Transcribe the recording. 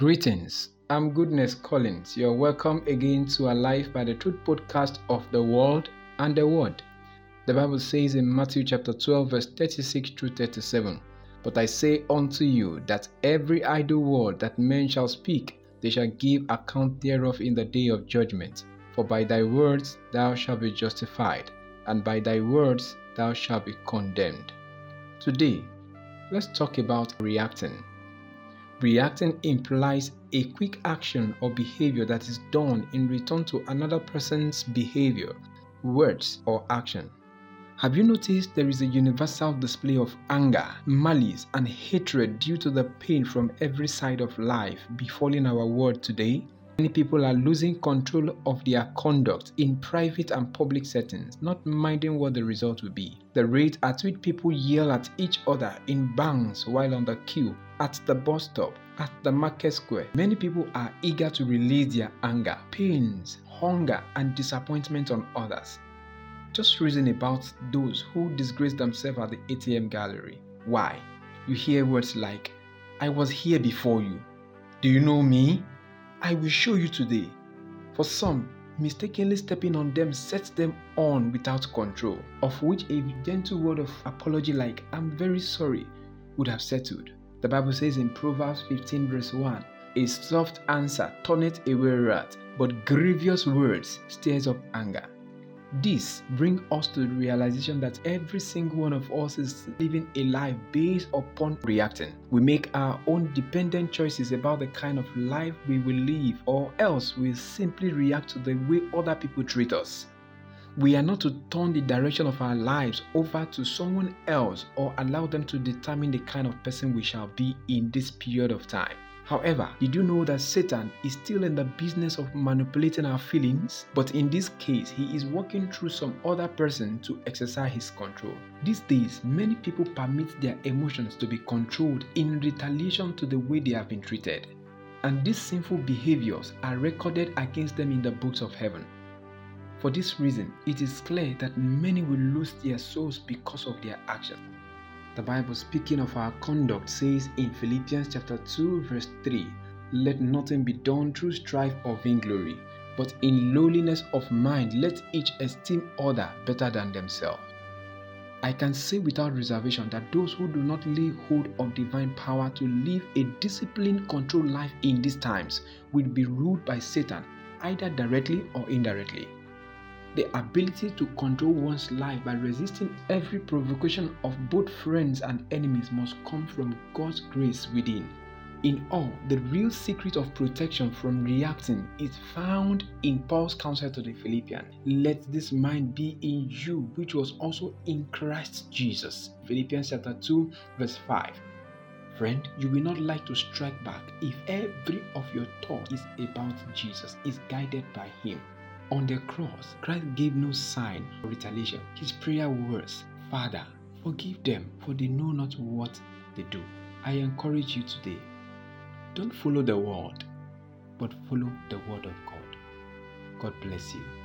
Greetings. I'm Goodness Collins. You're welcome again to Alive by the Truth podcast of the world and the word. The Bible says in Matthew chapter 12, verse 36 through 37 But I say unto you that every idle word that men shall speak, they shall give account thereof in the day of judgment. For by thy words thou shalt be justified, and by thy words thou shalt be condemned. Today, let's talk about reacting. Reacting implies a quick action or behavior that is done in return to another person's behavior, words, or action. Have you noticed there is a universal display of anger, malice, and hatred due to the pain from every side of life befalling our world today? Many people are losing control of their conduct in private and public settings, not minding what the result will be. The rate at which people yell at each other in banks while on the queue, at the bus stop, at the market square. Many people are eager to release their anger, pains, hunger, and disappointment on others. Just reason about those who disgrace themselves at the ATM gallery. Why? You hear words like, I was here before you. Do you know me? I will show you today. For some, mistakenly stepping on them sets them on without control, of which a gentle word of apology like, I'm very sorry, would have settled. The Bible says in Proverbs 15, verse 1, A soft answer turneth away wrath, but grievous words stirs up anger. This brings us to the realization that every single one of us is living a life based upon reacting. We make our own dependent choices about the kind of life we will live, or else we simply react to the way other people treat us. We are not to turn the direction of our lives over to someone else or allow them to determine the kind of person we shall be in this period of time. However, did you know that Satan is still in the business of manipulating our feelings? But in this case, he is working through some other person to exercise his control. These days, many people permit their emotions to be controlled in retaliation to the way they have been treated. And these sinful behaviors are recorded against them in the books of heaven. For this reason, it is clear that many will lose their souls because of their actions. The Bible speaking of our conduct says in Philippians chapter 2 verse 3, let nothing be done through strife or vainglory, but in lowliness of mind let each esteem other better than themselves. I can say without reservation that those who do not lay hold of divine power to live a disciplined, controlled life in these times will be ruled by Satan, either directly or indirectly. The ability to control one's life by resisting every provocation of both friends and enemies must come from God's grace within. In all, the real secret of protection from reacting is found in Paul's counsel to the Philippians. Let this mind be in you, which was also in Christ Jesus. Philippians chapter 2, verse 5. Friend, you will not like to strike back if every of your thought is about Jesus, is guided by Him. On the cross, Christ gave no sign of retaliation. His prayer was, Father, forgive them, for they know not what they do. I encourage you today don't follow the world, but follow the word of God. God bless you.